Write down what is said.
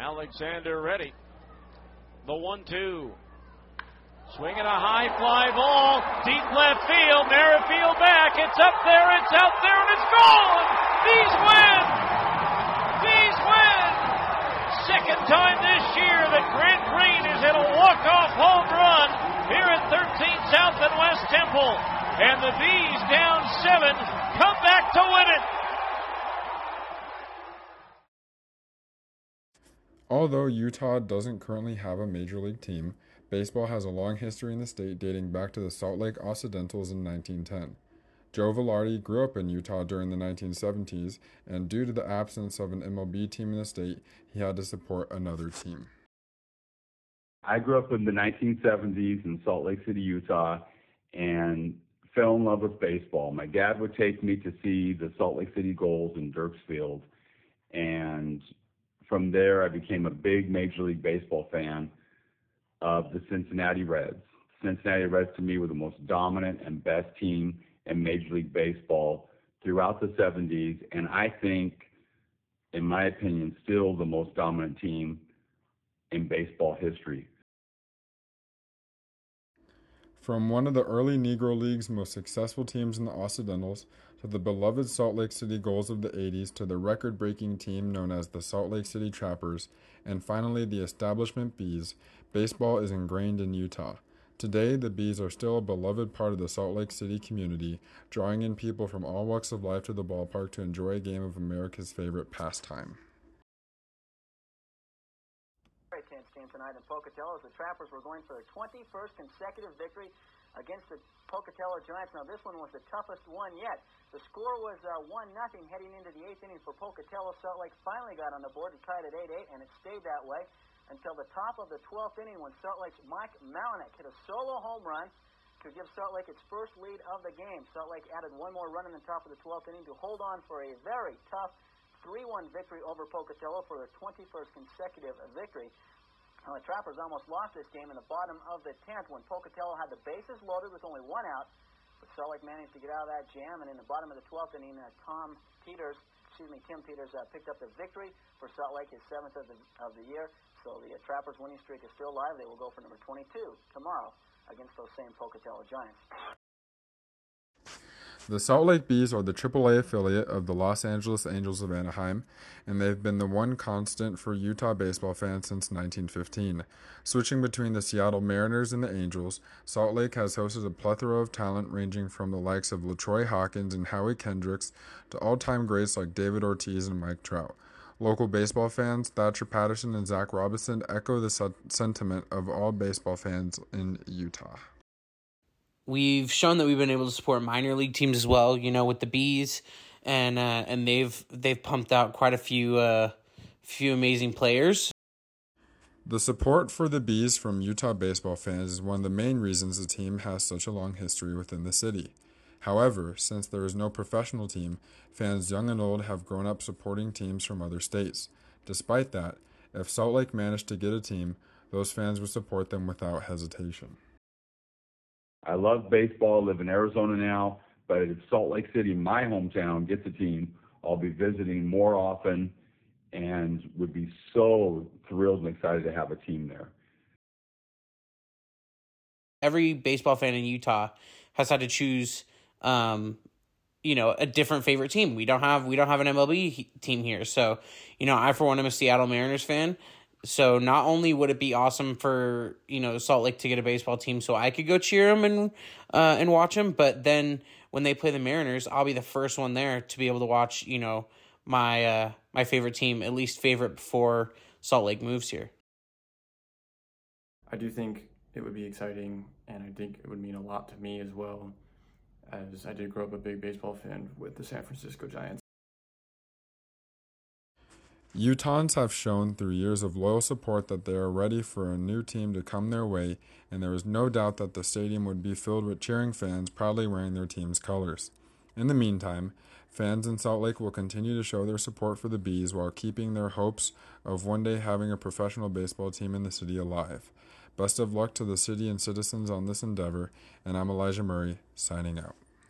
Alexander ready. The one two. Swinging a high fly ball, deep left field, Merrifield back, it's up there, it's out there, and it's gone! Bees win! Bees win! Second time this year that Grant Green is in a walk-off home run here at 13 South and West Temple. And the Bees down seven, come back to win it! Although Utah doesn't currently have a major league team, baseball has a long history in the state dating back to the Salt Lake Occidentals in 1910. Joe Velarde grew up in Utah during the 1970s, and due to the absence of an MLB team in the state, he had to support another team. I grew up in the 1970s in Salt Lake City, Utah, and fell in love with baseball. My dad would take me to see the Salt Lake City Gulls in Derks Field, and from there, I became a big Major League Baseball fan of the Cincinnati Reds. Cincinnati Reds to me were the most dominant and best team in Major League Baseball throughout the 70s, and I think, in my opinion, still the most dominant team in baseball history. From one of the early Negro League's most successful teams in the Occidentals, to the beloved Salt Lake City Gulls of the 80s, to the record breaking team known as the Salt Lake City Trappers, and finally the establishment Bees, baseball is ingrained in Utah. Today, the Bees are still a beloved part of the Salt Lake City community, drawing in people from all walks of life to the ballpark to enjoy a game of America's favorite pastime. Tonight in Pocatello as the Trappers were going for their 21st consecutive victory against the Pocatello Giants. Now, this one was the toughest one yet. The score was uh, 1 nothing heading into the eighth inning for Pocatello. Salt Lake finally got on the board and tied at 8 8, and it stayed that way until the top of the 12th inning when Salt Lake's Mike Malinek hit a solo home run to give Salt Lake its first lead of the game. Salt Lake added one more run in the top of the 12th inning to hold on for a very tough 3 1 victory over Pocatello for their 21st consecutive victory. Now, the Trappers almost lost this game in the bottom of the 10th when Pocatello had the bases loaded with only one out. But Salt Lake managed to get out of that jam, and in the bottom of the 12th inning, uh, Tom Peters, excuse me, Tim Peters uh, picked up the victory for Salt Lake, his seventh of the, of the year. So the uh, Trappers' winning streak is still alive. They will go for number 22 tomorrow against those same Pocatello Giants. The Salt Lake Bees are the AAA affiliate of the Los Angeles Angels of Anaheim, and they've been the one constant for Utah baseball fans since 1915. Switching between the Seattle Mariners and the Angels, Salt Lake has hosted a plethora of talent ranging from the likes of LaTroy Hawkins and Howie Kendricks to all time greats like David Ortiz and Mike Trout. Local baseball fans, Thatcher Patterson and Zach Robinson, echo the sentiment of all baseball fans in Utah. We've shown that we've been able to support minor league teams as well. You know, with the bees, and uh, and they've they've pumped out quite a few uh, few amazing players. The support for the Bees from Utah baseball fans is one of the main reasons the team has such a long history within the city. However, since there is no professional team, fans young and old have grown up supporting teams from other states. Despite that, if Salt Lake managed to get a team, those fans would support them without hesitation. I love baseball, I live in Arizona now, but if Salt Lake City, my hometown, gets a team, I'll be visiting more often and would be so thrilled and excited to have a team there. Every baseball fan in Utah has had to choose um, you know a different favorite team. We don't have we don't have an MLB team here. So, you know, I for one am a Seattle Mariners fan. So not only would it be awesome for you know Salt Lake to get a baseball team, so I could go cheer them and uh, and watch them, but then when they play the Mariners, I'll be the first one there to be able to watch you know my uh, my favorite team, at least favorite before Salt Lake moves here. I do think it would be exciting, and I think it would mean a lot to me as well, as I did grow up a big baseball fan with the San Francisco Giants. Utahns have shown through years of loyal support that they are ready for a new team to come their way, and there is no doubt that the stadium would be filled with cheering fans proudly wearing their team's colors. In the meantime, fans in Salt Lake will continue to show their support for the Bees while keeping their hopes of one day having a professional baseball team in the city alive. Best of luck to the city and citizens on this endeavor, and I'm Elijah Murray, signing out.